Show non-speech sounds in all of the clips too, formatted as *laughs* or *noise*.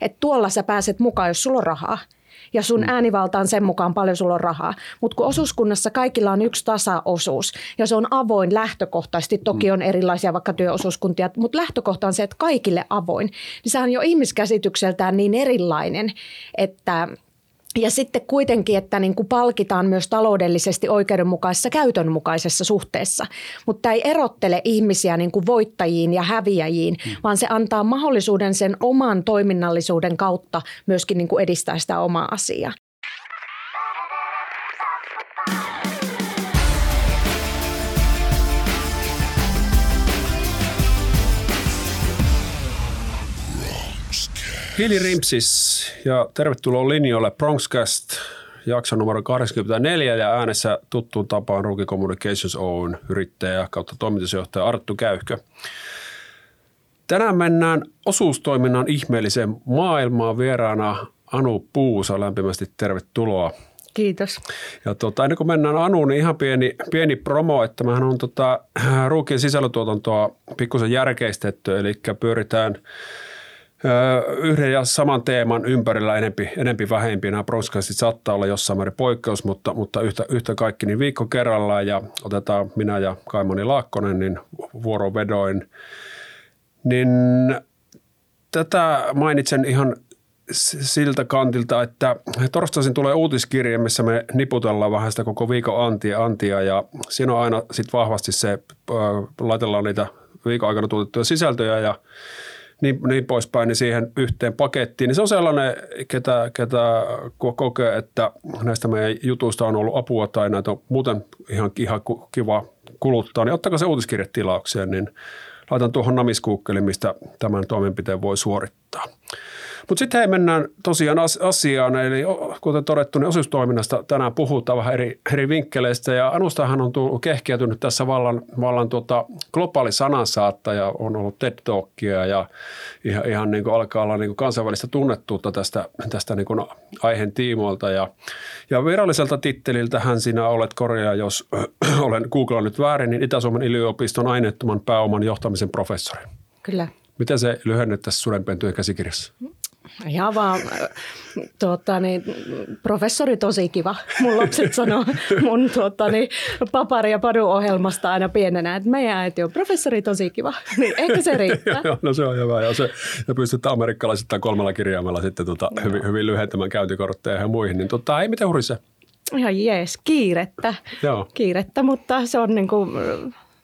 Että tuolla sä pääset mukaan, jos sulla on rahaa ja sun mm. äänivalta on sen mukaan paljon sulla on rahaa. Mutta kun osuuskunnassa kaikilla on yksi tasaosuus ja se on avoin lähtökohtaisesti, toki mm. on erilaisia vaikka työosuuskuntia, mutta lähtökohta on se, että kaikille avoin, niin se on jo ihmiskäsitykseltään niin erilainen, että ja sitten kuitenkin, että niin kuin palkitaan myös taloudellisesti oikeudenmukaisessa käytönmukaisessa suhteessa. Mutta ei erottele ihmisiä niin kuin voittajiin ja häviäjiin, mm. vaan se antaa mahdollisuuden sen oman toiminnallisuuden kautta myöskin niin kuin edistää sitä omaa asiaa. Hili Rimpsis ja tervetuloa linjoille Bronxcast jakso numero 84 ja äänessä tuttuun tapaan Ruki Communications Oyn yrittäjä kautta toimitusjohtaja Arttu Käyhkö. Tänään mennään osuustoiminnan ihmeelliseen maailmaan vieraana Anu Puusa. Lämpimästi tervetuloa. Kiitos. Ja tota, ennen kuin mennään Anuun, niin ihan pieni, pieni promo, että mehän on tota, Ruukin sisällötuotantoa pikkusen järkeistetty, eli pyöritään – yhden ja saman teeman ympärillä enempi, enempi vähempi. Nämä broadcastit saattaa olla jossain määrin poikkeus, mutta, mutta yhtä, yhtä kaikki niin viikko kerrallaan ja otetaan minä ja Kaimoni Laakkonen niin vuorovedoin. Niin tätä mainitsen ihan siltä kantilta, että torstaisin tulee uutiskirje, missä me niputellaan vähän sitä koko viikon antia, antia ja siinä on aina sitten vahvasti se, äh, laitellaan niitä viikon aikana tuotettuja sisältöjä ja niin, niin poispäin, niin siihen yhteen pakettiin. Niin se on sellainen, ketä, ketä kokee, että näistä meidän jutuista on ollut apua tai näitä on muuten ihan, ihan kiva kuluttaa, niin ottakaa se uutiskirje tilaukseen, niin laitan tuohon namiskuukkeliin, mistä tämän toimenpiteen voi suorittaa. Mutta sitten hei, mennään tosiaan asiaan, eli kuten todettu, niin osuustoiminnasta tänään puhutaan vähän eri, eri vinkkeleistä, ja Anustahan on tullut kehkeytynyt tässä vallan, vallan tuota, globaali sanansaattaja, on ollut TED Talkia, ja ihan, ihan niin kuin alkaa olla niin kuin kansainvälistä tunnettuutta tästä, tästä niin kuin aiheen tiimoilta, ja, ja viralliselta titteliltähän sinä olet korjaa, jos *clears throat* olen googlannut väärin, niin Itä-Suomen yliopiston aineettoman pääoman johtamisen professori. Kyllä. Miten se lyhennettäisiin sudenpentujen käsikirjassa? Ihan vaan, tuota, niin, professori tosi kiva. Mun lapset sanoo mun tuota, niin, papari- ja padu-ohjelmasta aina pienenä, että meidän äiti on professori tosi kiva. Niin ehkä se riittää. *laughs* no se on hyvä. Ja, se, ja pystytään amerikkalaisittain kolmella kirjaimella sitten tota, hyvin, hyvin lyhentämään käyntikortteja ja muihin. Niin tota, ei miten hurise? Ihan jees, kiirettä. Joo. Kiirettä, mutta se on niin kuin,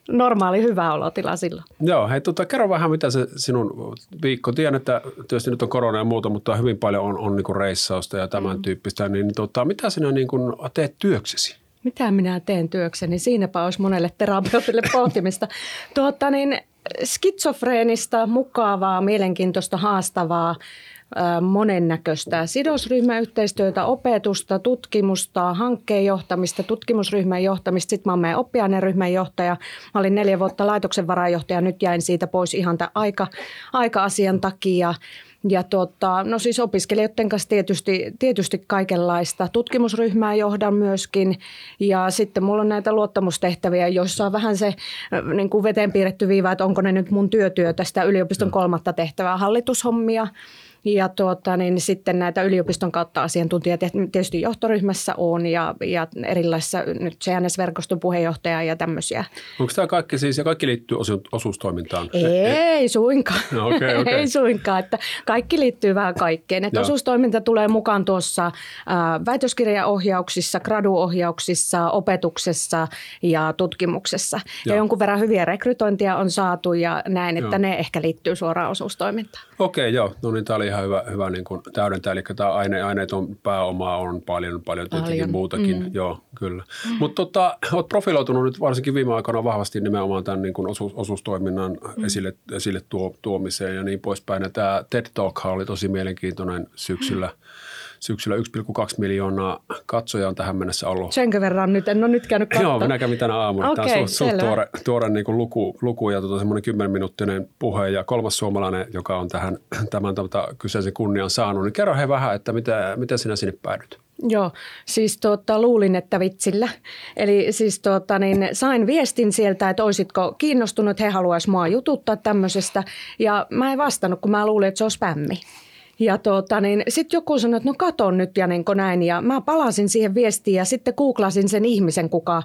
normaali hyvä olotila silloin. Joo, hei tota, kerro vähän, mitä se sinun viikko, tiedän, että tietysti nyt on korona ja muuta, mutta hyvin paljon on, on niin reissausta ja tämän mm. tyyppistä, niin tota, mitä sinä niin kuin teet työksesi? Mitä minä teen työkseni? Siinäpä olisi monelle terapeutille *laughs* pohtimista. tuota, niin, skitsofreenista, mukavaa, mielenkiintoista, haastavaa monennäköistä sidosryhmäyhteistyötä, opetusta, tutkimusta, hankkeen johtamista, tutkimusryhmän johtamista. Sitten mä olen meidän oppiaineryhmän johtaja. Mä olin neljä vuotta laitoksen varajohtaja, nyt jäin siitä pois ihan tämän aika, aika-asian takia. Ja tota, no siis opiskelijoiden kanssa tietysti, tietysti kaikenlaista. Tutkimusryhmää johdan myöskin ja sitten mulla on näitä luottamustehtäviä, joissa on vähän se niin kuin veteen piirretty viiva, että onko ne nyt mun työtyötä, sitä yliopiston kolmatta tehtävää, hallitushommia – ja tuota, niin sitten näitä yliopiston kautta asiantuntijat tietysti johtoryhmässä on ja, ja erilaisissa nyt CNS-verkoston puheenjohtaja ja tämmöisiä. Onko tämä kaikki siis ja kaikki liittyy osu- osuustoimintaan? Ei suinkaan. No, okay, okay. *laughs* Ei suinkaan, että kaikki liittyy vähän kaikkeen. Että osuustoiminta tulee mukaan tuossa äh, väitöskirjaohjauksissa, graduohjauksissa, opetuksessa ja tutkimuksessa. Joo. Ja jonkun verran hyviä rekrytointia on saatu ja näin, että joo. ne ehkä liittyy suoraan osuustoimintaan. Okei, okay, joo. No niin, tämä oli ihan hyvä, hyvä niin kuin täydentää. Eli tämä aine, aineeton pääoma on paljon, paljon, paljon. muutakin. Mm. Joo, kyllä. Mm. Mutta tota, olet profiloitunut nyt varsinkin viime aikoina vahvasti nimenomaan tämän niin kuin osuus, osuustoiminnan mm. esille, esille tuo, tuomiseen ja niin poispäin. Ja tämä TED Talk oli tosi mielenkiintoinen syksyllä. Mm syksyllä 1,2 miljoonaa katsojaa on tähän mennessä ollut. Senkö verran nyt? En ole nyt käynyt katsomaan. Joo, minä kävin tänä aamuna. Okay, Tämä on suht, suht tuore, tuore niin kuin luku, luku ja tuota, semmoinen 10-minuuttinen puhe ja kolmas suomalainen, joka on tähän, *clears throat* tämän tota, kyseisen kunnian saanut. Niin kerro he vähän, että mitä, miten sinä sinne päädyt? Joo, siis tuota, luulin, että vitsillä. Eli siis tuota, niin sain viestin sieltä, että olisitko kiinnostunut, he haluaisivat mua jututtaa tämmöisestä. Ja mä en vastannut, kun mä luulin, että se on spämmi. Ja tuota, niin sitten joku sanoi, että no katon nyt ja niin näin. Ja mä palasin siihen viestiin ja sitten googlasin sen ihmisen, kuka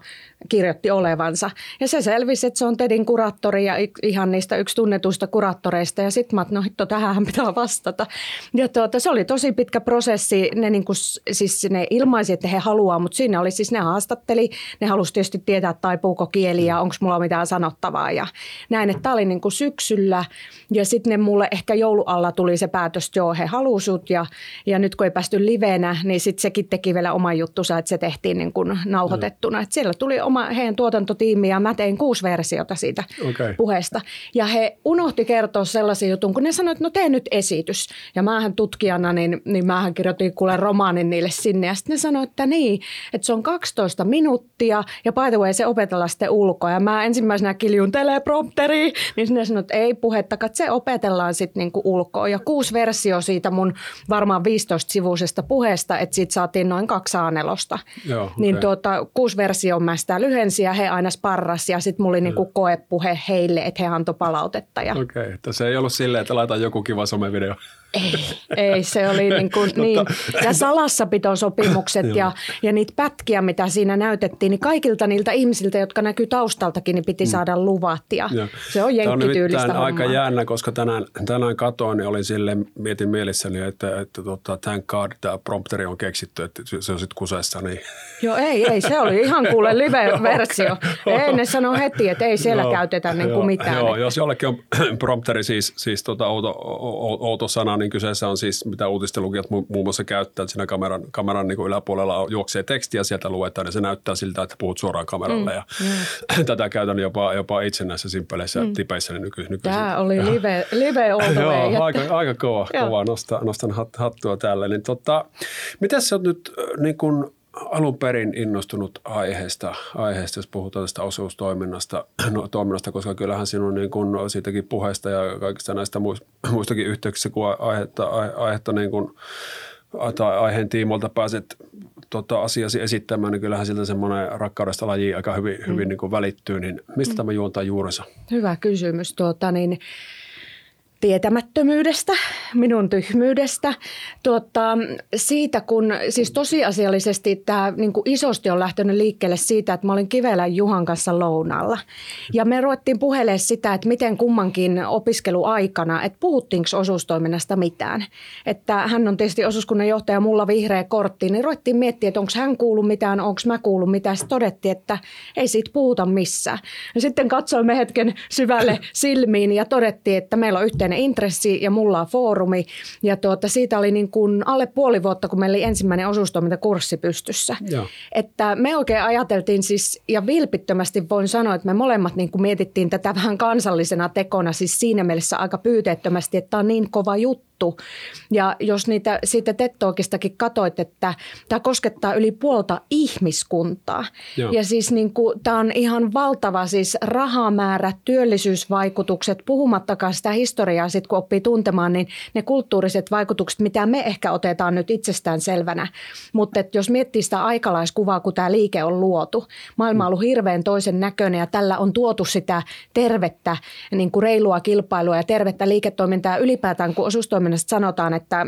kirjoitti olevansa. Ja se selvisi, että se on Tedin kuraattori ja ihan niistä yksi tunnetuista kuraattoreista. Ja sitten mä no hitto, tähän pitää vastata. Ja tuota, se oli tosi pitkä prosessi. Ne, niin kuin, siis ne ilmaisi, että he haluaa, mutta siinä oli siis ne haastatteli. Ne halusi tietysti tietää, taipuuko kieli ja onko mulla mitään sanottavaa. Ja näin, että tämä oli niin kuin syksyllä. Ja sitten mulle ehkä joulualla tuli se päätös, että joo, he halusut. Ja, ja nyt kun ei päästy livenä, niin sitten sekin teki vielä oman juttunsa, että se tehtiin niin kuin nauhoitettuna. Mm. Että siellä tuli oma heidän tuotantotiimi ja mä tein kuusi versiota siitä okay. puheesta. Ja he unohti kertoa sellaisen jutun, kun ne sanoivat, että no tee nyt esitys. Ja mähän tutkijana, niin, niin mähän kirjoitin kuule romaanin niille sinne. Ja sitten ne sanoivat, että niin, että se on 12 minuuttia ja by the way se opetellaan sitten ulkoa. Ja mä ensimmäisenä kiljun teleprompteri, niin ne sanoivat, että ei puhetta, että se opetellaan sitten niinku ulkoa. Ja kuusi versio siitä mun varmaan 15-sivuisesta puheesta, että siitä saatiin noin kaksi aanelosta. Joo, okay. Niin tuota, kuusi versio mä sitä lyhensi ja he aina sparras ja sitten mulla oli niinku koepuhe heille, että he antoi palautetta. Ja... Okei, okay, että se ei ollut silleen, että laita joku kiva somevideo. Ei, ei se oli niin kuin, niin. Ja salassapitosopimukset ja, ja niitä pätkiä, mitä siinä näytettiin, niin kaikilta niiltä ihmisiltä, jotka näkyy taustaltakin, niin piti mm. saada luvat. Ja, ja. Se on jenkkityylistä Tämä on aika jännä, koska tänään, tänään katoin, niin olin sille mietin mielessäni, että, että tota, thank God tämä prompteri on keksitty, että se on sitten kusessa. Niin. Joo, ei, ei, se oli ihan kuule live-versio. *laughs* Ei, ne sanoi heti, että ei siellä joo, käytetä niin kuin mitään. Joo, jos jollekin on *clears throat* prompteri siis, siis tota, outo, outo sana, niin kyseessä on siis, mitä uutistelukijat muun muassa käyttää, että siinä kameran, kameran niin kuin yläpuolella juoksee tekstiä, sieltä luetaan ja se näyttää siltä, että puhut suoraan kameralle. Mm, ja mm. *laughs* tätä käytän jopa, jopa itse näissä simppeleissä mm. tipeissä niin nyky, nykyisin. Tämä oli live, live all the *laughs* way. Joo, aika, aika kova, kova nostan, nostan hattua täällä. Niin tota, miten sä oot nyt niin kuin alun perin innostunut aiheesta, aiheesta jos puhutaan tästä osuustoiminnasta, *clears throat* no, toiminnasta, koska kyllähän sinun niin kuin siitäkin puheesta ja kaikista näistä *clears throat* muistakin yhteyksissä, kun aihetta, aihetta niin kuin, tai aiheen tiimolta pääset tota, asiasi esittämään, niin kyllähän siltä semmoinen rakkaudesta laji aika hyvin, mm. hyvin niin kuin välittyy. Niin mistä mm. tämä juontaa juurensa? Hyvä kysymys. Tuota, niin, tietämättömyydestä, minun tyhmyydestä. Tuota, siitä kun, siis tosiasiallisesti tämä niin kuin isosti on lähtenyt liikkeelle siitä, että mä olin Kivelän Juhan kanssa lounalla. Ja me ruvettiin puhelemaan sitä, että miten kummankin opiskeluaikana, että puhuttiinko osuustoiminnasta mitään. Että hän on tietysti osuuskunnan johtaja, mulla vihreä kortti, niin ruvettiin miettiä, että onko hän kuullut mitään, onko mä kuullut mitään. Sitten todettiin, että ei siitä puhuta missään. Ja sitten katsoimme hetken syvälle silmiin ja todettiin, että meillä on yhteen yhteinen intressi ja mulla on foorumi. Ja tuota, siitä oli niin kuin alle puoli vuotta, kun meillä oli ensimmäinen osuustoimintakurssi pystyssä. Joo. Että me oikein ajateltiin siis, ja vilpittömästi voin sanoa, että me molemmat niin kuin mietittiin tätä vähän kansallisena tekona, siis siinä mielessä aika pyyteettömästi, että tämä on niin kova juttu. Ja jos niitä siitä TED-talkistakin katoit, että tämä koskettaa yli puolta ihmiskuntaa. Joo. Ja siis niin kuin, tämä on ihan valtava siis rahamäärä, työllisyysvaikutukset, puhumattakaan sitä historiaa sit kun oppii tuntemaan, niin ne kulttuuriset vaikutukset, mitä me ehkä otetaan nyt itsestään selvänä. Mutta jos miettii sitä aikalaiskuvaa, kun tämä liike on luotu, maailma on ollut hirveän toisen näköinen ja tällä on tuotu sitä tervettä, niin kuin reilua kilpailua ja tervettä liiketoimintaa ylipäätään, kun osuustoiminta sanotaan, että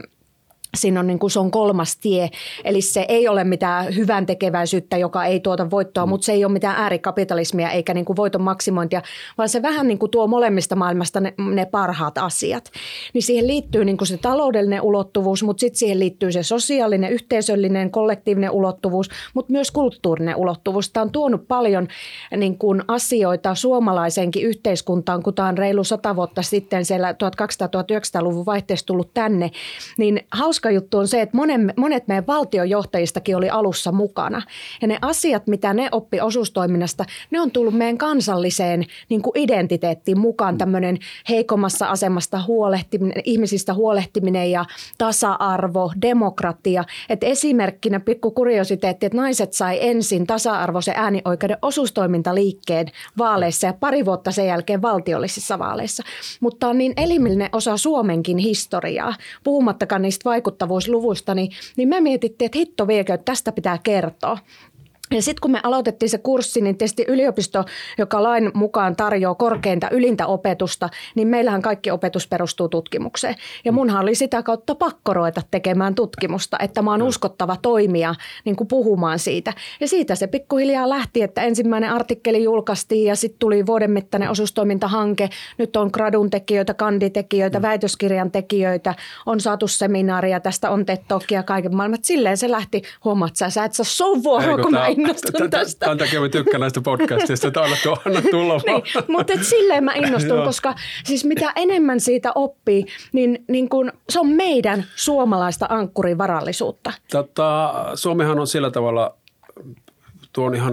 Siinä on niin kuin, se on kolmas tie, eli se ei ole mitään hyvän tekeväisyyttä, joka ei tuota voittoa, mm. mutta se ei ole mitään äärikapitalismia eikä niin kuin voiton maksimointia, vaan se vähän niin kuin tuo molemmista maailmasta ne, ne parhaat asiat. Niin siihen liittyy niin kuin se taloudellinen ulottuvuus, mutta sitten siihen liittyy se sosiaalinen, yhteisöllinen, kollektiivinen ulottuvuus, mutta myös kulttuurinen ulottuvuus. Tämä on tuonut paljon niin kuin asioita suomalaisenkin yhteiskuntaan, kun tämä on reilu sata vuotta sitten siellä 1200-1900-luvun vaihteessa tullut tänne, niin hauska hauska juttu on se, että monen, monet meidän valtiojohtajistakin oli alussa mukana. Ja ne asiat, mitä ne oppi osuustoiminnasta, ne on tullut meidän kansalliseen niin kuin identiteettiin mukaan. Tämmöinen heikommassa asemasta huolehtiminen, ihmisistä huolehtiminen ja tasa-arvo, demokratia. Et esimerkkinä pikku kuriositeetti, että naiset sai ensin tasa-arvoisen äänioikeuden osuustoimintaliikkeen vaaleissa ja pari vuotta sen jälkeen valtiollisissa vaaleissa. Mutta on niin elimellinen osa Suomenkin historiaa, puhumattakaan niistä vaikuttavuusluvuista, niin, niin me mietittiin, että hitto viekö, että tästä pitää kertoa. Ja sitten kun me aloitettiin se kurssi, niin tietysti yliopisto, joka lain mukaan tarjoaa korkeinta ylintä opetusta, niin meillähän kaikki opetus perustuu tutkimukseen. Ja munhan oli sitä kautta pakko ruveta tekemään tutkimusta, että mä oon uskottava toimija niin kuin puhumaan siitä. Ja siitä se pikkuhiljaa lähti, että ensimmäinen artikkeli julkaistiin ja sitten tuli vuoden mittainen osuustoimintahanke. Nyt on gradun tekijöitä, kanditekijöitä, mm. väitöskirjan tekijöitä, on saatu seminaaria, tästä on TED-talkia kaiken maailman. Silleen se lähti, huomaat sä, sä et saa sovua, kun mä innostun tästä. Tämän takia mä tykkään näistä podcastista, että anna, tuo, *laughs* anna tulla niin, mutta et silleen mä innostun, koska siis mitä enemmän siitä oppii, niin, niin kun, se on meidän suomalaista ankkurivarallisuutta. Tota, Suomihan on sillä tavalla tuo on ihan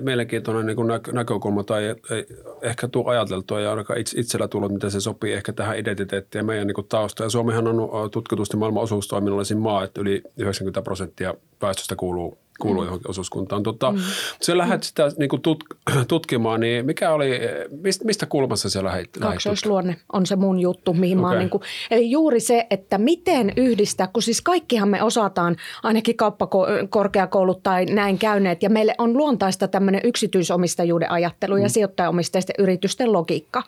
mielenkiintoinen niin näkökulma tai ei ehkä tuo ajateltua ja ainakaan itsellä tullut, miten se sopii ehkä tähän identiteettiin ja meidän niin tausta. Ja Suomihan on tutkitusti maailman osuustoiminnallisin maa, että yli 90 prosenttia väestöstä kuuluu kuuluu mm. johonkin osuuskuntaan. Tota, mm. Se lähdet sitä niin kuin tut, *clears throat* tutkimaan, niin mikä oli, mistä, mistä kulmassa se lähdet? Kaksoisluonne on se mun juttu, mihin okay. mä niin kuin, eli juuri se, että miten yhdistää, kun siis kaikkihan me osataan, ainakin kauppakorkeakoulut tai näin käyneet, ja meille on luontaista tämmöinen yksityisomistajuuden ajattelu mm. ja sijoittajaomisteisten yritysten logiikka.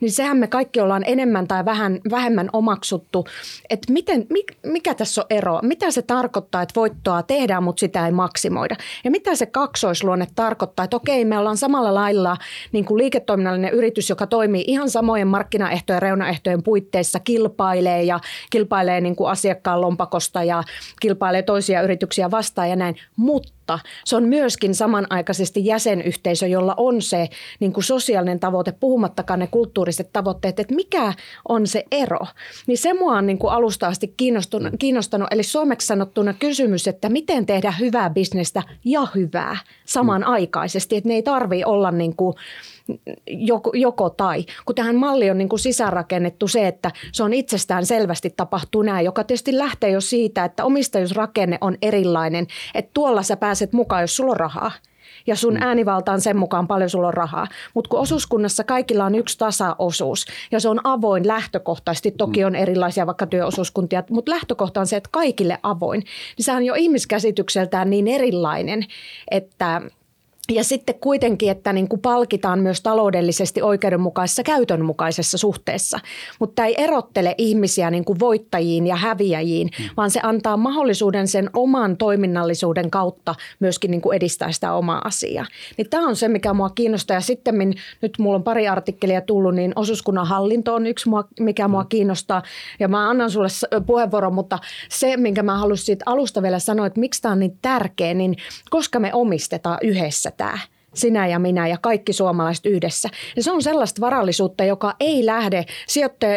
Niin sehän me kaikki ollaan enemmän tai vähän, vähemmän omaksuttu, että miten, mikä tässä on ero, mitä se tarkoittaa, että voittoa tehdään, mutta sitä ei maksa maksimoida. Ja mitä se kaksoisluonne tarkoittaa, että okei, me ollaan samalla lailla niin kuin liiketoiminnallinen yritys, joka toimii ihan samojen markkinaehtojen reunaehtojen puitteissa, kilpailee ja kilpailee niin kuin asiakkaan lompakosta ja kilpailee toisia yrityksiä vastaan ja näin, mutta se on myöskin samanaikaisesti jäsenyhteisö, jolla on se niin kuin sosiaalinen tavoite, puhumattakaan ne kulttuuriset tavoitteet, että mikä on se ero. Niin se mua on niin kuin alusta asti kiinnostunut, kiinnostanut, eli suomeksi sanottuna kysymys, että miten tehdä hyvää bisnestä ja hyvää samanaikaisesti, että ne ei tarvitse olla niin kuin joko, joko tai. Kun tähän malli on niin kuin sisäänrakennettu se, että se on itsestään selvästi tapahtuu näin, joka tietysti lähtee jo siitä, että omistajuusrakenne on erilainen. Että tuolla sä pääset mukaan, jos sulla on rahaa ja sun mm. äänivalta on sen mukaan paljon sulla on rahaa. Mutta kun osuuskunnassa kaikilla on yksi tasaosuus ja se on avoin lähtökohtaisesti, toki mm. on erilaisia vaikka työosuuskuntia, mutta lähtökohta on se, että kaikille avoin, niin se on jo ihmiskäsitykseltään niin erilainen, että – ja sitten kuitenkin, että niin kuin palkitaan myös taloudellisesti oikeudenmukaisessa käytönmukaisessa suhteessa. Mutta tämä ei erottele ihmisiä niin kuin voittajiin ja häviäjiin, mm. vaan se antaa mahdollisuuden sen oman toiminnallisuuden kautta myöskin niin kuin edistää sitä omaa asiaa. Niin tämä on se, mikä mua kiinnostaa. Ja sitten nyt mulla on pari artikkelia tullut, niin osuuskunnan hallinto on yksi, mikä mua mm. kiinnostaa. Ja mä annan sulle puheenvuoron, mutta se, minkä mä haluaisin siitä alusta vielä sanoa, että miksi tämä on niin tärkeä, niin koska me omistetaan yhdessä tämä sinä ja minä ja kaikki suomalaiset yhdessä. Ja se on sellaista varallisuutta, joka ei lähde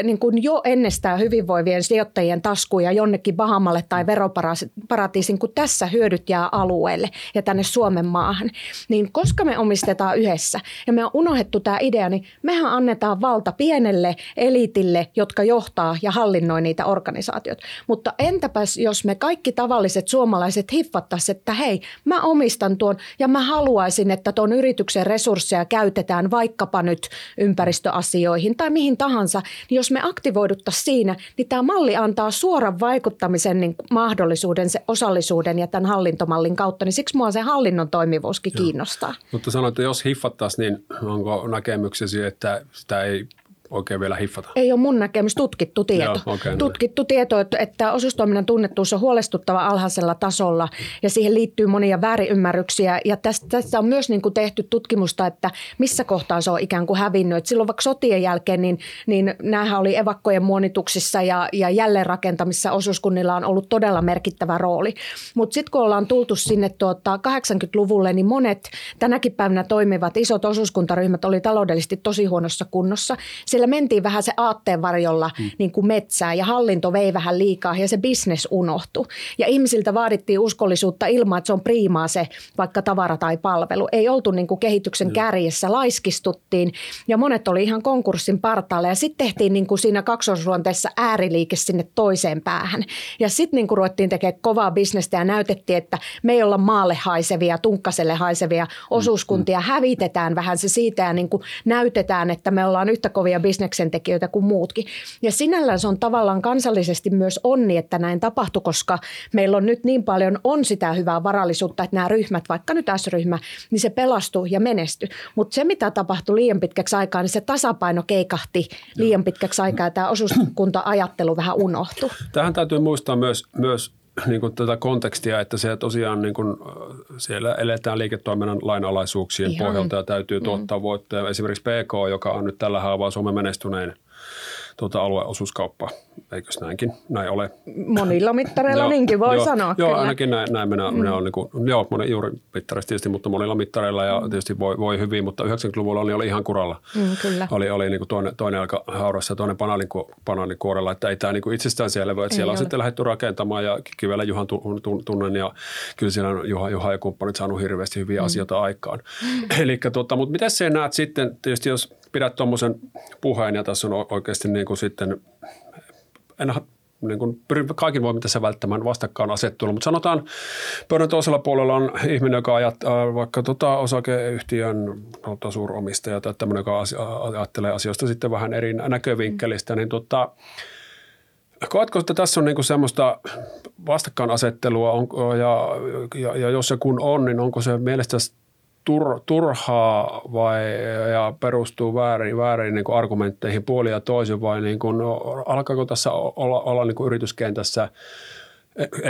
niin kuin jo ennestään hyvinvoivien sijoittajien taskuja jonnekin Bahamalle tai veroparatiisin, kun tässä hyödyt jää alueelle ja tänne Suomen maahan. Niin koska me omistetaan yhdessä ja me on unohdettu tämä idea, niin mehän annetaan valta pienelle eliitille, jotka johtaa ja hallinnoi niitä organisaatioita. Mutta entäpäs, jos me kaikki tavalliset suomalaiset hiffattaisiin, että hei, mä omistan tuon ja mä haluaisin, että tuon yrityksen resursseja käytetään vaikkapa nyt ympäristöasioihin tai mihin tahansa, niin jos me aktivoiduttaisiin siinä, niin tämä malli antaa suoran vaikuttamisen niin mahdollisuuden, se osallisuuden ja tämän hallintomallin kautta, niin siksi mua se hallinnon toimivuuskin Joo. kiinnostaa. Mutta sanoit, että jos hiffattaisiin, niin onko näkemyksesi, että sitä ei oikein vielä hiffata? Ei ole mun näkemys, tutkittu tieto. Joo, okay, no tutkittu no. tieto, että osuustoiminnan tunnettuus on huolestuttava alhaisella tasolla ja siihen liittyy monia väärinymmärryksiä. Ja tästä, tästä on myös niin kuin tehty tutkimusta, että missä kohtaa se on ikään kuin hävinnyt. Et silloin vaikka sotien jälkeen, niin, niin näähän oli evakkojen muonituksissa ja, ja jälleenrakentamissa osuuskunnilla on ollut todella merkittävä rooli. Mutta sitten kun ollaan tultu sinne tuota 80-luvulle, niin monet tänäkin päivänä toimivat isot osuuskuntaryhmät oli taloudellisesti tosi huonossa kunnossa. Siellä siellä mentiin vähän se aatteen varjolla mm. niin kuin metsään ja hallinto vei vähän liikaa ja se bisnes unohtui. Ja ihmisiltä vaadittiin uskollisuutta ilman, että se on priimaa se vaikka tavara tai palvelu. Ei oltu niin kuin kehityksen mm. kärjessä, laiskistuttiin ja monet oli ihan konkurssin partaalla ja sitten tehtiin niin kuin siinä kaksoisluonteessa ääriliike sinne toiseen päähän. Ja sitten niin kuin ruvettiin tekemään kovaa bisnestä ja näytettiin, että me ei olla maalle haisevia, tunkkaselle haisevia mm. osuuskuntia, mm. hävitetään vähän se siitä ja niin kuin näytetään, että me ollaan yhtä kovia bisnestä bisneksen tekijöitä kuin muutkin. Ja sinällään se on tavallaan kansallisesti myös onni, että näin tapahtui, koska meillä on nyt niin paljon on sitä hyvää varallisuutta, että nämä ryhmät, vaikka nyt S-ryhmä, niin se pelastuu ja menestyi. Mutta se, mitä tapahtui liian pitkäksi aikaa, niin se tasapaino keikahti liian pitkäksi aikaa ja tämä osuuskunta-ajattelu vähän unohtui. Tähän täytyy muistaa myös, myös niin kuin tätä kontekstia, että se tosiaan niin kuin, siellä eletään liiketoiminnan lainalaisuuksien Ihan. pohjalta ja täytyy mm. tuottaa mm. voittoja. Esimerkiksi PK, joka on nyt tällä haavaa Suomen menestynein tuota alueosuuskauppa. Eikös näinkin? Näin ole. Monilla mittareilla *laughs* niinkin voi joo, sanoa. Joo, kyllä. ainakin näin, näin minä, mm. minä olen, niin kuin, joo, moni, juuri mittareista tietysti, mutta monilla mittareilla ja mm. tietysti voi, voi hyvin, mutta 90-luvulla oli, oli ihan kuralla. Mm, kyllä. Oli, oli niin kuin toinen, toinen aika haurassa ja toinen banaalin, kuorella, että ei tämä niin kuin itsestään siellä voi, että siellä on sitten lähdetty rakentamaan ja Kivellä Juhan tunnen ja kyllä siellä on Juha, Juha ja kumppanit saanut hirveästi hyviä mm. asioita aikaan. Mm. *clears throat* Eli tota, mutta miten sä näet sitten, tietysti jos pidät tuommoisen puheen ja tässä on oikeasti niin kuin sitten, en niin kuin pyrin kaikin voimin tässä välttämään vastakkainasettelua, mutta sanotaan pöydän toisella puolella on ihminen, joka ajattelee vaikka tota osakeyhtiön tota suuromistaja tai tämmöinen, joka ajattelee asioista sitten vähän eri näkövinkkelistä, niin tota, Koetko, että tässä on niinku semmoista vastakkainasettelua on, ja, ja, ja jos se kun on, niin onko se mielestäsi tur, turhaa vai, ja perustuu väärin, väärin niin argumentteihin puoli ja toisin vai niin kuin, no, alkaako tässä olla, olla niin kuin yrityskentässä –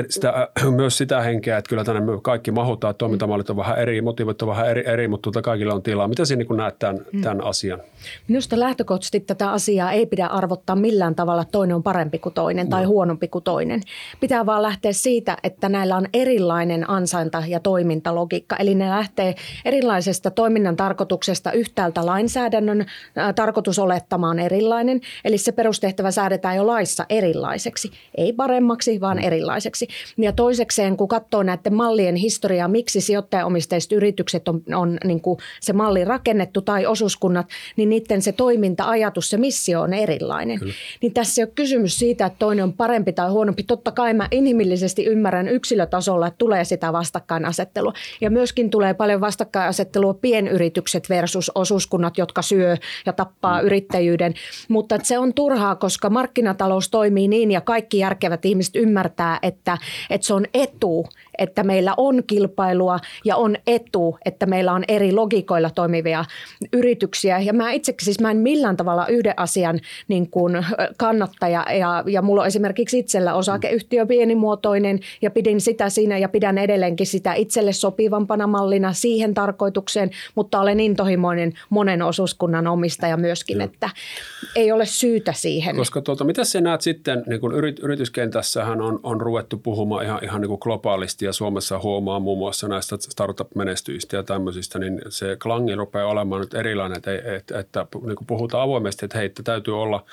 sitä, *clears throat* myös sitä henkeä, että kyllä tänne kaikki mahutaan, toimintamallit on vähän eri, motiivit on vähän eri, eri mutta tuota kaikilla on tilaa. Mitä sinä niin näet tämän, hmm. tämän asian? Minusta lähtökohtaisesti tätä asiaa ei pidä arvottaa millään tavalla, että toinen on parempi kuin toinen tai no. huonompi kuin toinen. Pitää vaan lähteä siitä, että näillä on erilainen ansainta- ja toimintalogiikka. Eli ne lähtee erilaisesta toiminnan tarkoituksesta yhtäältä lainsäädännön äh, tarkoitus olettamaan erilainen. Eli se perustehtävä säädetään jo laissa erilaiseksi. Ei paremmaksi, vaan erilaiseksi erilaiseksi. Ja toisekseen, kun katsoo näiden mallien historiaa, miksi sijoittajaomisteiset yritykset on, on niin kuin se malli rakennettu tai osuuskunnat, niin niiden se toiminta-ajatus, se missio on erilainen. Kyllä. Niin tässä ei ole kysymys siitä, että toinen on parempi tai huonompi. Totta kai mä inhimillisesti ymmärrän yksilötasolla, että tulee sitä vastakkainasettelua. Ja myöskin tulee paljon vastakkainasettelua pienyritykset versus osuuskunnat, jotka syö ja tappaa mm. yrittäjyyden. Mutta se on turhaa, koska markkinatalous toimii niin ja kaikki järkevät ihmiset ymmärtää, että, että se on etu, että meillä on kilpailua ja on etu, että meillä on eri logikoilla toimivia yrityksiä. Ja mä itse siis mä en millään tavalla yhden asian niin kuin kannattaja ja, ja mulla on esimerkiksi itsellä osakeyhtiö pienimuotoinen ja pidin sitä siinä ja pidän edelleenkin sitä itselle sopivampana mallina siihen tarkoitukseen, mutta olen intohimoinen monen osuuskunnan omistaja myöskin, että ei ole syytä siihen. Koska tuota, mitä sä näet sitten, niin kun yrit, yrityskentässähän on, on ruvettu puhumaan ihan, ihan niin kuin globaalisti ja Suomessa huomaa muun muassa näistä startup-menestyistä ja tämmöisistä, niin se klangi rupeaa olemaan nyt erilainen, että, että, että niin kuin puhutaan avoimesti, että hei, täytyy olla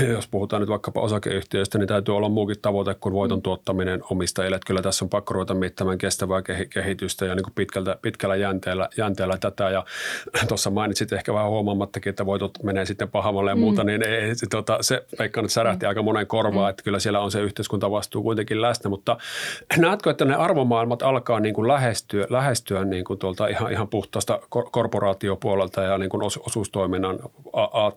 *clears throat* jos puhutaan nyt vaikkapa osakeyhtiöistä, niin täytyy olla muukin tavoite kuin voiton tuottaminen omistajille. Että kyllä tässä on pakko ruveta mittamaan kestävää kehitystä ja niin kuin pitkältä, pitkällä jänteellä, jänteellä tätä. Ja *clears throat* tuossa mainitsit ehkä vähän huomaamattakin, että voitot menee sitten pahammalle ja muuta, mm. niin ei, tota, se Peikka nyt särähti mm. aika monen korvaa, mm. että kyllä siellä on se yhteiskuntavastuu kuitenkin läsnä. Mutta *clears throat* näetkö, että ne arvomaailmat alkaa niin kuin lähestyä, lähestyä niin kuin tuolta ihan, ihan puhtaasta korporaatiopuolelta ja niin kuin osuustoiminnan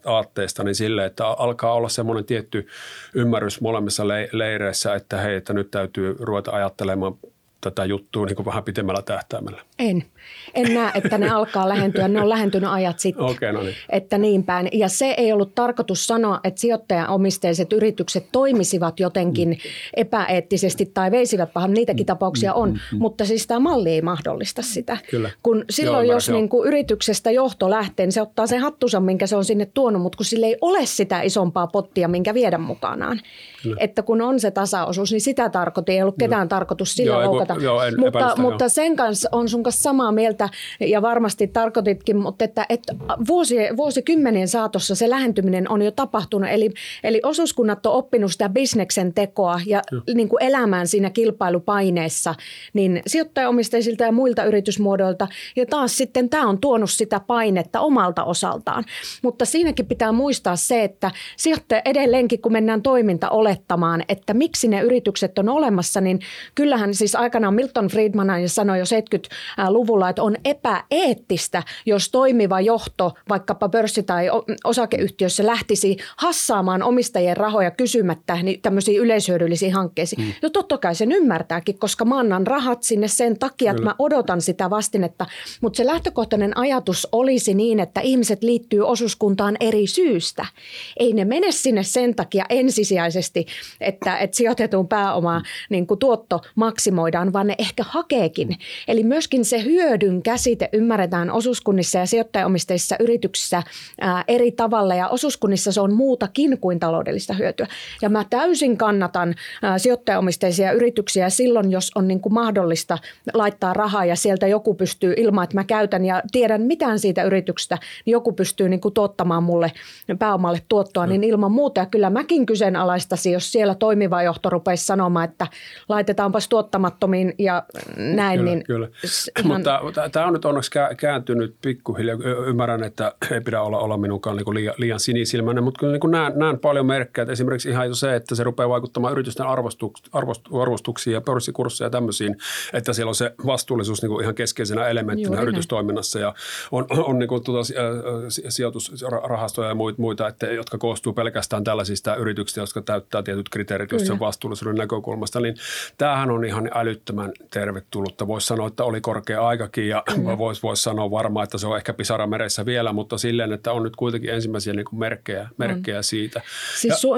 aatteesta niin sille, että alkaa olla semmoinen tietty ymmärrys molemmissa leireissä, että hei, että nyt täytyy ruveta ajattelemaan tätä juttua niin kuin vähän pitemmällä tähtäimellä? En. En näe, että ne alkaa lähentyä. Ne on lähentynyt ajat sitten. Okay, no niin. Että niin päin. Ja se ei ollut tarkoitus sanoa, että sijoittajaomisteiset yritykset toimisivat jotenkin epäeettisesti tai veisivät pahan. Niitäkin mm. tapauksia on. Mm. Mm. Mutta siis tämä malli ei mahdollista sitä. Kyllä. Kun silloin, Joo, jos niin kuin yrityksestä johto lähtee, niin se ottaa sen hattusa, minkä se on sinne tuonut. Mutta kun sille ei ole sitä isompaa pottia, minkä viedä mukanaan. Kyllä. Että kun on se tasaosuus, niin sitä tarkoitti. Ei ollut ketään tarkoitus sillä Joo, loukata. Joo, en mutta, mutta sen kanssa on sun kanssa samaa mieltä ja varmasti tarkoititkin, mutta että, että vuosi, vuosikymmenien saatossa se lähentyminen on jo tapahtunut. Eli, eli osuuskunnat on oppinut sitä bisneksen tekoa ja niin kuin elämään siinä kilpailupaineessa niin sijoittajaomisteisilta ja muilta yritysmuodoilta. Ja taas sitten tämä on tuonut sitä painetta omalta osaltaan. Mutta siinäkin pitää muistaa se, että sijoittaja edelleenkin, kun mennään toiminta olettamaan, että miksi ne yritykset on olemassa, niin kyllähän siis aikanaan Milton Friedman sanoi jo 70-luvulla, että on epäeettistä, jos toimiva johto vaikkapa pörssi- tai osakeyhtiössä lähtisi hassaamaan omistajien rahoja kysymättä niin tämmöisiin yleishyödyllisiin hankkeisiin. Mm. No totta kai sen ymmärtääkin, koska mä annan rahat sinne sen takia, Kyllä. että mä odotan sitä vastinetta. Mutta se lähtökohtainen ajatus olisi niin, että ihmiset liittyy osuuskuntaan eri syystä. Ei ne mene sinne sen takia ensisijaisesti, että, että sijoitetun pääomaa niin kuin tuotto maksimoidaan, vaan ne ehkä hakeekin. Eli myöskin se hyödyn käsite ymmärretään osuuskunnissa ja sijoittajaomisteisissa yrityksissä ää, eri tavalla ja osuuskunnissa se on muutakin kuin taloudellista hyötyä. Ja mä täysin kannatan ää, sijoittajaomisteisia yrityksiä silloin, jos on niin kuin mahdollista laittaa rahaa ja sieltä joku pystyy ilman, että mä käytän ja tiedän mitään siitä yrityksestä, niin joku pystyy niin kuin tuottamaan mulle pääomalle tuottoa, niin ilman muuta. Ja kyllä mäkin kyseenalaistasin, jos siellä toimiva johto rupeisi sanomaan, että laitetaanpas tuottamattomiin ja näin. Kyllä, niin kyllä. Ihan... Mutta tämä on nyt onneksi kääntynyt pikkuhiljaa. Ymmärrän, että ei pidä olla, olla minunkaan niin liian, liian sinisilmäinen, mutta kyllä niin näen, näen, paljon merkkejä. Että esimerkiksi ihan jo se, että se rupeaa vaikuttamaan yritysten arvostuksiin ja pörssikursseja ja tämmöisiin, että siellä on se vastuullisuus niin kuin ihan keskeisenä elementtinä Juuri yritystoiminnassa ja on, on niin kuin tuota, sijoitusrahastoja ja muita, että, jotka koostuu pelkästään tällaisista yrityksistä, jotka täyttää tietyt kriteerit just sen vastuullisuuden näkökulmasta, niin tämähän on ihan älyttömän tervetullutta. Voisi sanoa, että oli korkea aikakin ja voisi vois sanoa varmaan, että se on ehkä pisara meressä vielä, mutta silleen, että on nyt kuitenkin ensimmäisiä niin kuin merkkejä, merkkejä siitä. Siis ja,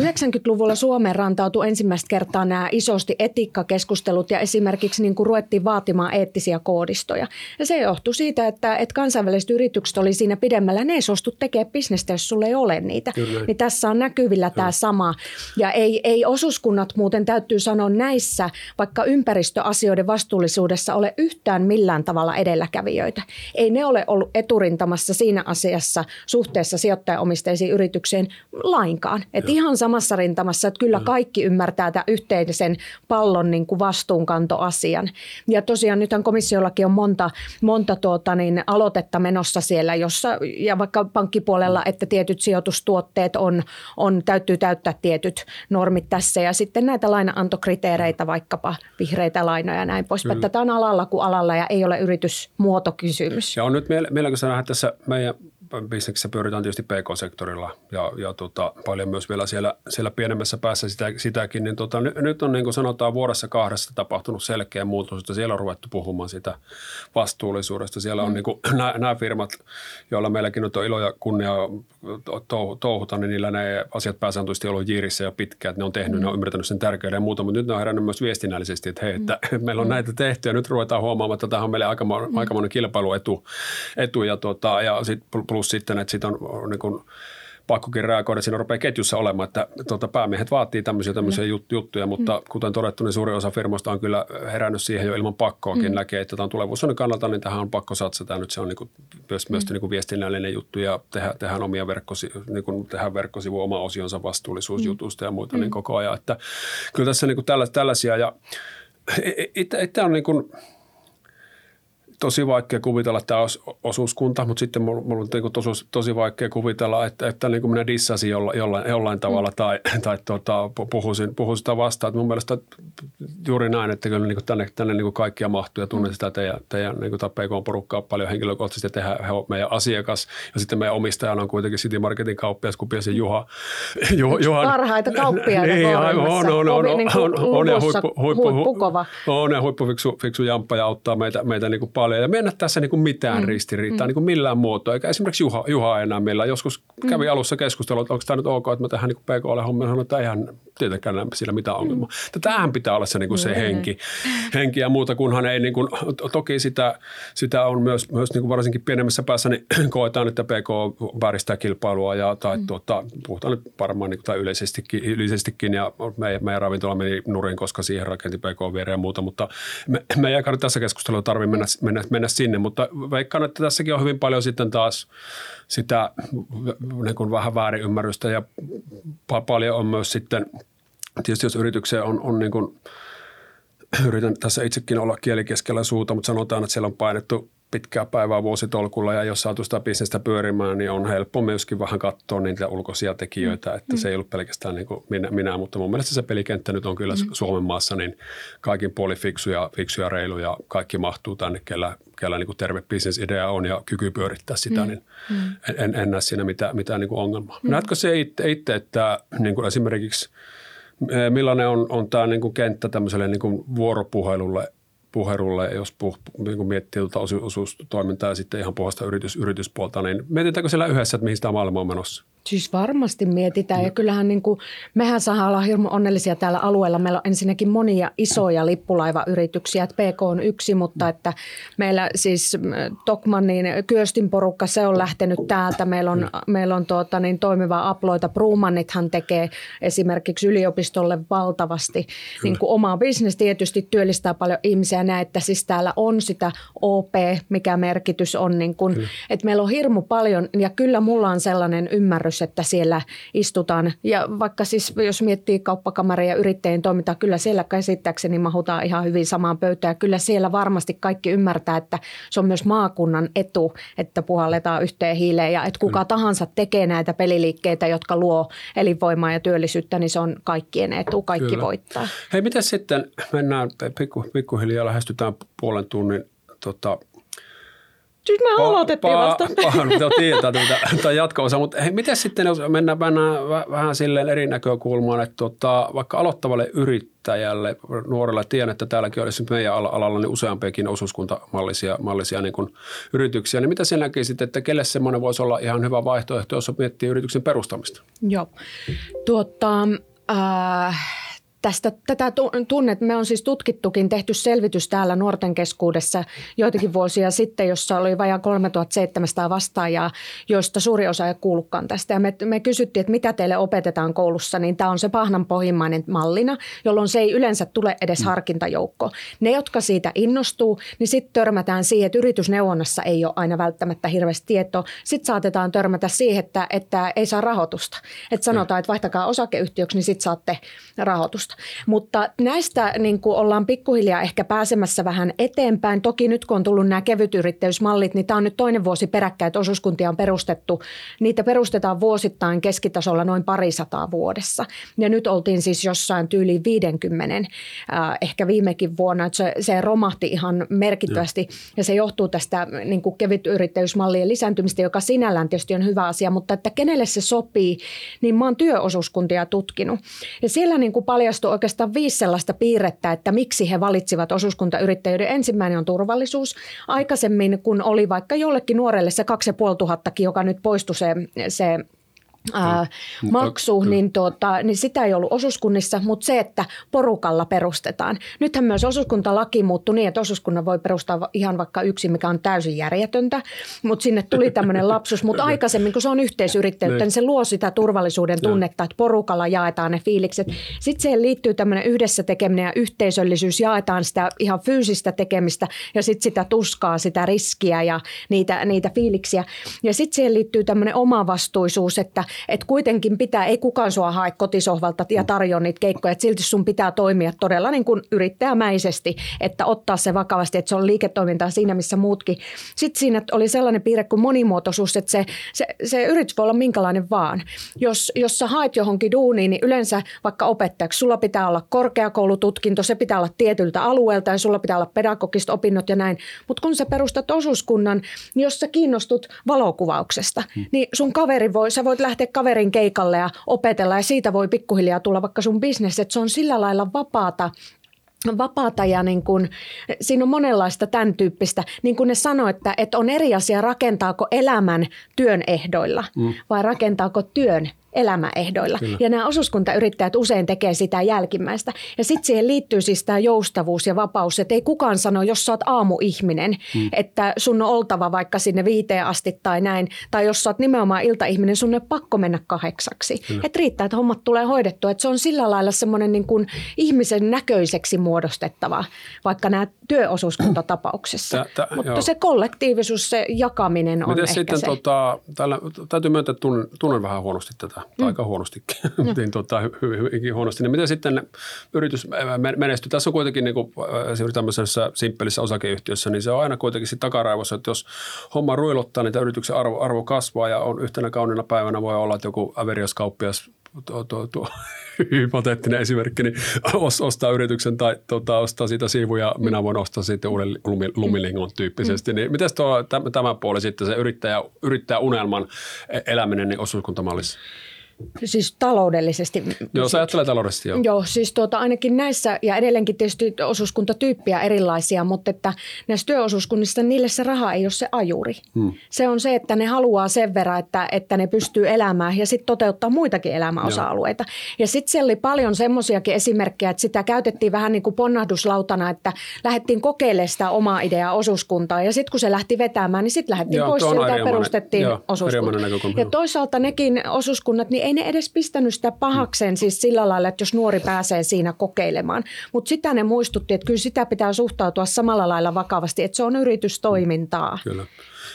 90-luvulla Suomeen rantautui ensimmäistä kertaa nämä isosti etiikkakeskustelut ja esimerkiksi niin kuin ruvettiin vaatimaan eettisiä koodistoja. Ja se johtui siitä, että, että kansainväliset yritykset oli siinä pidemmällä, ne ei suostu tekemään bisnestä, jos sulle ei ole niitä. Kyllä. Niin tässä on näkyvillä Kyllä. tämä sama. Ja ei, ei osuuskunnat muuten täytyy sanoa näissä, vaikka ympäristöasioiden vastuullisuudessa ole yhtään millään tavalla edelläkävijöitä. Ei ne ole ollut eturintamassa siinä asiassa suhteessa sijoittajaomisteisiin yritykseen lainkaan. Et ihan samassa rintamassa, että kyllä kaikki ymmärtää tämän yhteisen pallon niin kuin vastuunkantoasian. Ja tosiaan nythän komissiollakin on monta, monta tuota, niin aloitetta menossa siellä, jossa, ja vaikka pankkipuolella, että tietyt sijoitustuotteet on, on, täytyy täyttää tietyt normit tässä. Ja sitten näitä lainaantokriteereitä, vaikkapa vihreitä lainoja ja näin poispäin. Tätä on alalla kuin alalla ja ei ole yritysmuotokysymys. Ja on nyt meillä, meillä kun tässä meidän bisneksessä pyöritään tietysti PK-sektorilla ja, ja tota, paljon myös vielä siellä, siellä pienemmässä päässä sitä, sitäkin. Niin tota, nyt, on niin kuin sanotaan vuodessa kahdessa tapahtunut selkeä muutos, että siellä on ruvettu puhumaan sitä vastuullisuudesta. Siellä on mm. niin kuin, nämä, nämä firmat, joilla meilläkin nyt on ilo ja kunnia touhuta, niin niillä ne asiat pääsääntöisesti ollut jiirissä jo pitkään, että ne on tehnyt, mm. ne on ymmärtänyt sen tärkeyden ja muuta, mutta nyt ne on herännyt myös viestinnällisesti, että hei, että mm. meillä on mm. näitä tehty ja nyt ruvetaan huomaamaan, että tämä on meille aika, mm. aikamoinen kilpailuetu etu, ja, tota, ja sit plus sitten, että siitä on niin kuin, pakkokin reagoida, että siinä rupeaa ketjussa olemaan, että tuota, päämiehet vaatii tämmöisiä, tämmöisiä mm. juttuja, mutta mm. kuten todettu, niin suurin osa firmoista on kyllä herännyt siihen jo ilman pakkoakin, mm. näkee, että tämä on tulevaisuuden kannalta, niin tähän on pakko satsata. Nyt se on niin kuin, myös, mm. myös niin kuin viestinnällinen juttu ja tehdä, tehdään omia verkkosi, niin kuin tehdään verkkosivu oma osionsa vastuullisuusjutusta mm. ja muita niin mm. niin koko ajan. Että kyllä tässä niin kuin tällaisia ja että on niin kuin, tosi vaikea kuvitella tämä osuuskunta, mutta sitten mulla on niin tosi, tosi vaikea kuvitella, että, että niin kuin minä dissasin jollain, jollain, jollain tavalla mm. tai, tai tuota, puhuisin, puhuisin sitä vastaan. Että mun mielestä juuri näin, että kyllä niin kuin tänne, tänne niin kuin kaikkia mahtuu ja tunnen mm. sitä teidän, teidän niin kuin PK-porukkaa paljon henkilökohtaisesti ja tehdään, he on meidän asiakas. Ja sitten meidän omistajana on kuitenkin City Marketin kauppias Kupiasen Juha. Juha Juha Parhaita *laughs* kauppiaita niin, on, on, on, on, on, on, on, ja huippu, huippu, huippukova. On ja huippufiksu fiksu jamppa ja auttaa meitä, meitä niin kuin paljon paljon ja mennä tässä niin kuin mitään mm. ristiriitaa mm. niin kuin millään muotoa. Eikä esimerkiksi Juha, Juha enää meillä. Joskus mm. kävi alussa keskustelua, että onko tämä nyt ok, että mä tähän niin PKlle hommia. Sanoin, että eihän tietenkään sillä mitään ongelmaa. Mm. Tämähän pitää olla se, niin kuin se henki, henki ja muuta, kunhan ei niin kuin, toki sitä, sitä on myös, myös niin kuin varsinkin pienemmässä päässä, niin *clears throat* koetaan, että PK vääristää kilpailua ja tai mm. tuota, puhutaan nyt varmaan niin kuin, tai yleisestikin, yleisestikin ja meidän, meidän ravintola meni nurin, koska siihen rakenti PK viereen ja muuta, mutta me, me ei tässä keskustelussa tarvitse mennä, mennä mennä sinne, mutta veikkaan, että tässäkin on hyvin paljon sitten taas sitä niin kuin vähän väärinymmärrystä ja paljon on myös sitten, tietysti jos yritykseen on, on niin kuin, *clears throat* yritän tässä itsekin olla kieli keskellä suuta, mutta sanotaan, että siellä on painettu pitkää päivää vuositolkulla ja jos saatu sitä bisnestä pyörimään, niin on helppo myöskin vähän katsoa niitä ulkoisia tekijöitä, mm. että mm. se ei ollut pelkästään niin kuin minä, minä, mutta mun mielestä se pelikenttä nyt on kyllä mm. Suomen maassa niin kaikin puoli fiksuja, fiksuja reiluja, kaikki mahtuu tänne, kellä, kellä niin kuin terve bisnesidea on ja kyky pyörittää sitä, mm. niin mm. En, en, en näe siinä mitään, mitään niin kuin ongelmaa. Mm. Näetkö se itse, itse että niin kuin esimerkiksi millainen on, on tämä niin kuin kenttä tämmöiselle niin kuin vuoropuhelulle – puhelulle, jos puh, niin miettii tuota osuustoimintaa ja sitten ihan puhasta yritys, yrityspuolta, niin mietitäänkö siellä yhdessä, että mihin tämä maailma on menossa? Siis varmasti mietitään mm. ja kyllähän niin kuin, mehän saadaan olla hirmu onnellisia täällä alueella. Meillä on ensinnäkin monia isoja lippulaivayrityksiä, että PK on yksi, mutta että meillä siis Tokmannin Kyöstin porukka, se on lähtenyt täältä. Meillä on, meillä on tuota, niin toimivaa aploita. Brumannithan tekee esimerkiksi yliopistolle valtavasti niin kuin omaa bisnes tietysti työllistää paljon ihmisiä näin, että siis täällä on sitä OP, mikä merkitys on, niin kuin, että meillä on hirmu paljon ja kyllä mulla on sellainen ymmärrys, ymmärrys, että siellä istutaan. Ja vaikka siis, jos miettii kauppakamaria ja yrittäjien toimintaa, kyllä siellä käsittääkseni mahutaan ihan hyvin samaan pöytään. Ja kyllä siellä varmasti kaikki ymmärtää, että se on myös maakunnan etu, että puhalletaan yhteen hiileen. Ja että kuka kyllä. tahansa tekee näitä peliliikkeitä, jotka luo elinvoimaa ja työllisyyttä, niin se on kaikkien etu. Kaikki kyllä. voittaa. Hei, miten sitten mennään, pikku, pikkuhiljaa lähestytään puolen tunnin tota, Siis me aloitettiin pa- vasta. Pahan, mitä tietää tätä jatko-osa, mutta hei, miten sitten, jos mennään, mennään vähän silleen eri näkökulmaan, että tota, vaikka aloittavalle yrittäjälle, nuorelle, tiedän, että täälläkin olisi meidän alalla niin useampiakin osuuskuntamallisia mallisia niin kuin yrityksiä, niin mitä sinä näkisit, että kelle semmoinen voisi olla ihan hyvä vaihtoehto, jos miettii yrityksen perustamista? Joo, tuota, äh, tästä, tätä tunnet, me on siis tutkittukin, tehty selvitys täällä nuorten keskuudessa joitakin vuosia sitten, jossa oli vajaa 3700 vastaajaa, joista suuri osa ei kuulukaan tästä. Ja me, me kysyttiin, että mitä teille opetetaan koulussa, niin tämä on se pahnan pohjimmainen mallina, jolloin se ei yleensä tule edes mm. harkintajoukko. Ne, jotka siitä innostuu, niin sitten törmätään siihen, että yritysneuvonnassa ei ole aina välttämättä hirveästi tietoa. Sitten saatetaan törmätä siihen, että, että ei saa rahoitusta. Että sanotaan, että vaihtakaa osakeyhtiöksi, niin sitten saatte rahoitusta muusta. Mutta näistä niin kuin ollaan pikkuhiljaa ehkä pääsemässä vähän eteenpäin. Toki nyt kun on tullut nämä kevytyrittäjyysmallit, niin tämä on nyt toinen vuosi peräkkäin, että osuuskuntia on perustettu. Niitä perustetaan vuosittain keskitasolla noin parisataa vuodessa. Ja nyt oltiin siis jossain tyyli 50, äh, ehkä viimekin vuonna, että se, se romahti ihan merkittävästi. Ja, ja se johtuu tästä niin kuin kevytyrittäjyysmallien lisääntymistä, joka sinällään tietysti on hyvä asia, mutta että kenelle se sopii, niin mä oon työosuuskuntia tutkinut. Ja siellä niin kuin paljastuu paljastui oikeastaan viisi sellaista piirrettä, että miksi he valitsivat osuuskuntayrittäjyyden. Ensimmäinen on turvallisuus. Aikaisemmin, kun oli vaikka jollekin nuorelle se 2500, joka nyt poistui se, se ää, maksu, niin, tuota, niin sitä ei ollut osuuskunnissa, mutta se, että porukalla perustetaan. Nythän myös osuuskuntalaki muuttui niin, että osuuskunnan voi perustaa ihan vaikka yksi, mikä on täysin järjetöntä, mutta sinne tuli tämmöinen lapsus. Mutta *laughs* aikaisemmin, kun se on yhteisyrittäjyyttä, niin. niin se luo sitä turvallisuuden tunnetta, että porukalla jaetaan ne fiilikset. Sitten siihen liittyy tämmöinen yhdessä tekeminen ja yhteisöllisyys, jaetaan sitä ihan fyysistä tekemistä ja sitten sitä tuskaa, sitä riskiä ja niitä, niitä fiiliksiä. Ja sitten siihen liittyy tämmöinen omavastuisuus, että että kuitenkin pitää, ei kukaan sua hae kotisohvalta ja tarjoa niitä keikkoja, että silti sun pitää toimia todella niin kuin yrittäjämäisesti, että ottaa se vakavasti, että se on liiketoimintaa siinä, missä muutkin. Sitten siinä oli sellainen piirre kuin monimuotoisuus, että se, se, se yritys voi olla minkälainen vaan. Jos, jos sä haet johonkin duuniin, niin yleensä vaikka opettajaksi, sulla pitää olla korkeakoulututkinto, se pitää olla tietyltä alueelta ja sulla pitää olla pedagogiset opinnot ja näin. Mutta kun sä perustat osuuskunnan, niin jos sä kiinnostut valokuvauksesta, hmm. niin sun kaveri voi, sä voit lähteä lähteä kaverin keikalle ja opetella ja siitä voi pikkuhiljaa tulla vaikka sun bisnes, että se on sillä lailla vapaata vapaata ja niin kuin, siinä on monenlaista tämän tyyppistä. Niin kuin ne sanoo, että, että on eri asia rakentaako elämän työn ehdoilla mm. vai rakentaako työn elämäehdoilla. Kyllä. Ja nämä osuuskuntayrittäjät usein tekee sitä jälkimmäistä. Ja sitten siihen liittyy siis tämä joustavuus ja vapaus, että ei kukaan sano, jos sä oot aamuihminen, hmm. että sun on oltava vaikka sinne viiteen asti tai näin. Tai jos sä oot nimenomaan iltaihminen, sun on pakko mennä kahdeksaksi. Että riittää, että hommat tulee hoidettua. Että se on sillä lailla semmoinen niin kuin ihmisen näköiseksi muodostettava, vaikka nämä työosuuskuntatapauksessa. Tä, tä, Mutta joo. se kollektiivisuus, se jakaminen on Miten ehkä sitten, se. Tota, täällä, täytyy myöntää, että tunnen, tunnen vähän huonosti tätä mm. aika huonostikin, no. niin tota, hyvin, hyvinkin huonosti. Niin miten sitten yritys menestyy? Tässä on kuitenkin niin kuin, tämmöisessä simppelissä osakeyhtiössä, niin se on aina kuitenkin sitten takaraivossa, että jos homma ruilottaa, niin yrityksen arvo, arvo kasvaa ja on yhtenä kauniina päivänä voi olla, että joku äveriöskauppias tuo, tuo, tuo *laughs* hypoteettinen esimerkki, niin ostaa yrityksen tai tuota, ostaa siitä siivuja, minä voin ostaa sitten uuden lumilingon tyyppisesti. Mm. Niin miten tämä puoli sitten, se yrittäjä, yrittäjä unelman e-, eläminen niin osuuskuntamallissa? Siis taloudellisesti. Joo, sä ajattelee taloudellisesti, joo. Joo, siis tuota, ainakin näissä ja edelleenkin tietysti osuuskuntatyyppiä erilaisia, mutta että näissä työosuuskunnissa niille se raha ei ole se ajuri. Hmm. Se on se, että ne haluaa sen verran, että, että ne pystyy elämään ja sitten toteuttaa muitakin elämäosa-alueita. Joo. Ja sitten siellä oli paljon semmoisiakin esimerkkejä, että sitä käytettiin vähän niin kuin ponnahduslautana, että lähdettiin kokeilemaan sitä omaa ideaa osuuskuntaa ja sitten kun se lähti vetämään, niin sitten lähdettiin joo, pois sieltä ja perustettiin joo, osuuskunta. Ja toisaalta nekin osuuskunnat, niin ei ne edes pistänyt sitä pahakseen siis sillä lailla, että jos nuori pääsee siinä kokeilemaan. Mutta sitä ne muistutti, että kyllä sitä pitää suhtautua samalla lailla vakavasti, että se on yritystoimintaa. Kyllä.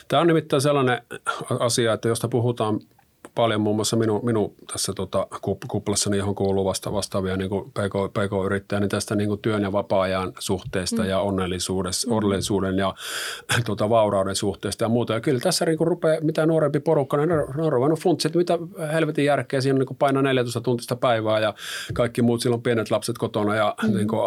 Tämä on nimittäin sellainen asia, että josta puhutaan paljon muun muassa minun, minun tässä tota, kuplassani, johon kuuluu vasta, vastaavia niin kuin PK, PK-yrittäjä, niin tästä niin kuin työn ja vapaa-ajan suhteesta mm. ja onnellisuuden, mm. onnellisuuden ja *clears throat* tota, vaurauden suhteesta ja muuta. Ja kyllä tässä niin kuin rupeaa, mitä nuorempi porukka, niin ne on ruvennut funtsit, mitä helvetin järkeä siinä niin kuin painaa 14 tuntista päivää ja kaikki muut, silloin pienet lapset kotona ja mm. niin kuin,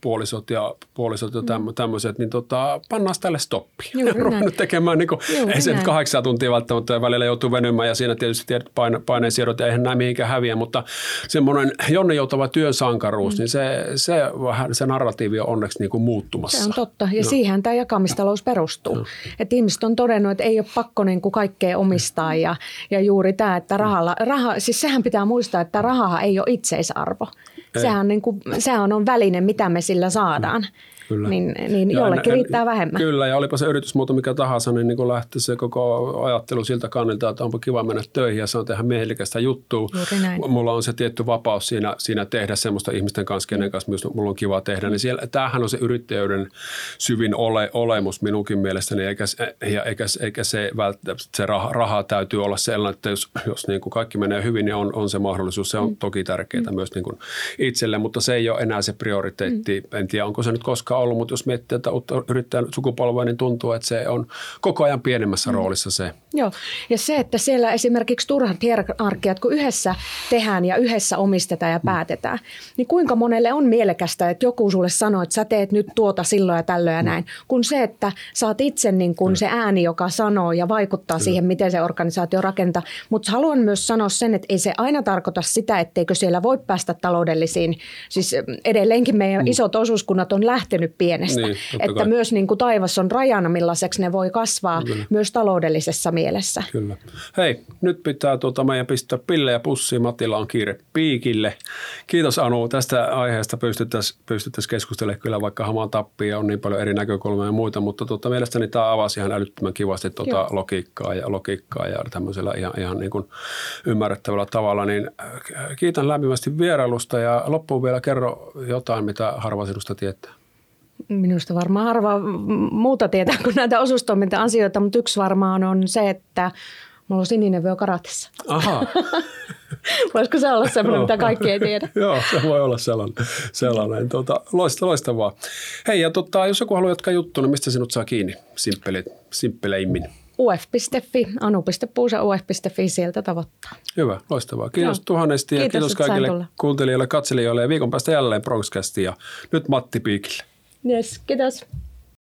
puolisot ja, puolisot ja mm. tämmöiset, niin tota, pannaan tälle stoppi. *laughs* Ruvennut tekemään, niin kuin, ei se kahdeksan tuntia välttämättä välillä joutuu venymään ja siinä tietysti tiedät paine, paineensiirrot, eihän näin mihinkään häviä, mutta semmoinen jonnejoutava työn sankaruus, mm. niin se, se, vähän, se narratiivi on onneksi niin kuin muuttumassa. Se on totta ja no. siihen tämä jakamistalous perustuu. No. Että ihmiset on todennut, että ei ole pakko niin kuin kaikkea omistaa ja, ja juuri tämä, että rahalla, raha, siis sehän pitää muistaa, että raha ei ole itseisarvo. Ei. Sehän, niin kuin, sehän on väline, mitä me sillä saadaan. Kyllä. niin, niin jollekin riittää vähemmän. Kyllä, ja olipa se yritysmuoto mikä tahansa, niin, niin kun lähti se koko ajattelu siltä kannalta, että onpa kiva mennä töihin ja se on tehdä miehillikästä juttua. Mulla on se tietty vapaus siinä, siinä tehdä semmoista ihmisten kanssa, kenen kanssa myös mulla on kiva tehdä. Niin siellä, tämähän on se yrittäjyyden syvin ole, olemus minunkin mielestäni, eikä, ja eikä, eikä se välttämättä, se raha, raha täytyy olla sellainen, että jos, jos niin kuin kaikki menee hyvin, niin on, on se mahdollisuus. Se on mm. toki tärkeää mm. myös niin kuin itselle, mutta se ei ole enää se prioriteetti. Mm. En tiedä, onko se nyt koskaan ollut, mutta jos miettii, että yrittäjän sukupolvea, niin tuntuu, että se on koko ajan pienemmässä mm. roolissa se. Joo, ja se, että siellä esimerkiksi turhat hierarkiat, kun yhdessä tehdään ja yhdessä omistetaan ja mm. päätetään, niin kuinka monelle on mielekästä, että joku sulle sanoo, että sä teet nyt tuota silloin ja tällöin ja mm. näin, kun se, että saat itse niin kuin se ääni, joka sanoo ja vaikuttaa siihen, miten se organisaatio rakentaa. Mutta haluan myös sanoa sen, että ei se aina tarkoita sitä, etteikö siellä voi päästä taloudellisiin. Siis edelleenkin meidän mm. isot osuuskunnat on lähtenyt pienestä. Niin, että kai. myös niin kuin taivas on rajana, millaiseksi ne voi kasvaa Kyllä. myös taloudellisessa mielessä. Kyllä. Hei, nyt pitää tuota meidän pistää pillejä pussiin. Matilla on kiire piikille. Kiitos Anu. Tästä aiheesta pystyttäisiin pystyttäisi keskustelemaan kyllä vaikka hamaan tappia on niin paljon eri näkökulmia ja muita, mutta tuota, mielestäni tämä avasi ihan älyttömän kivasti tuota logiikkaa ja logiikkaa ja tämmöisellä ihan, ihan niin kuin ymmärrettävällä tavalla. Niin äh, kiitän lämpimästi vierailusta ja loppuun vielä kerro jotain, mitä harva sinusta tietää. Minusta varmaan harva muuta tietää kuin näitä osuustoiminta-asioita, mutta yksi varmaan on se, että mulla on sininen vyö karatessa. Aha. *laughs* Voisiko se olla sellainen, mitä kaikki ei tiedä? *laughs* Joo, se voi olla sellainen. sellainen. Tuota, loistavaa. Hei, ja tota, jos joku haluaa jatkaa juttua, niin mistä sinut saa kiinni simppele, simppeleimmin? uf.fi, anu.puusa uf.fi, sieltä tavoittaa. Hyvä, loistavaa. Kiitos Joo. tuhannesti ja kiitos, kiitos kaikille kuuntelijoille, katselijoille ja viikon päästä jälleen Bronxcastiin ja nyt Matti Piikille. Yes, kiitos.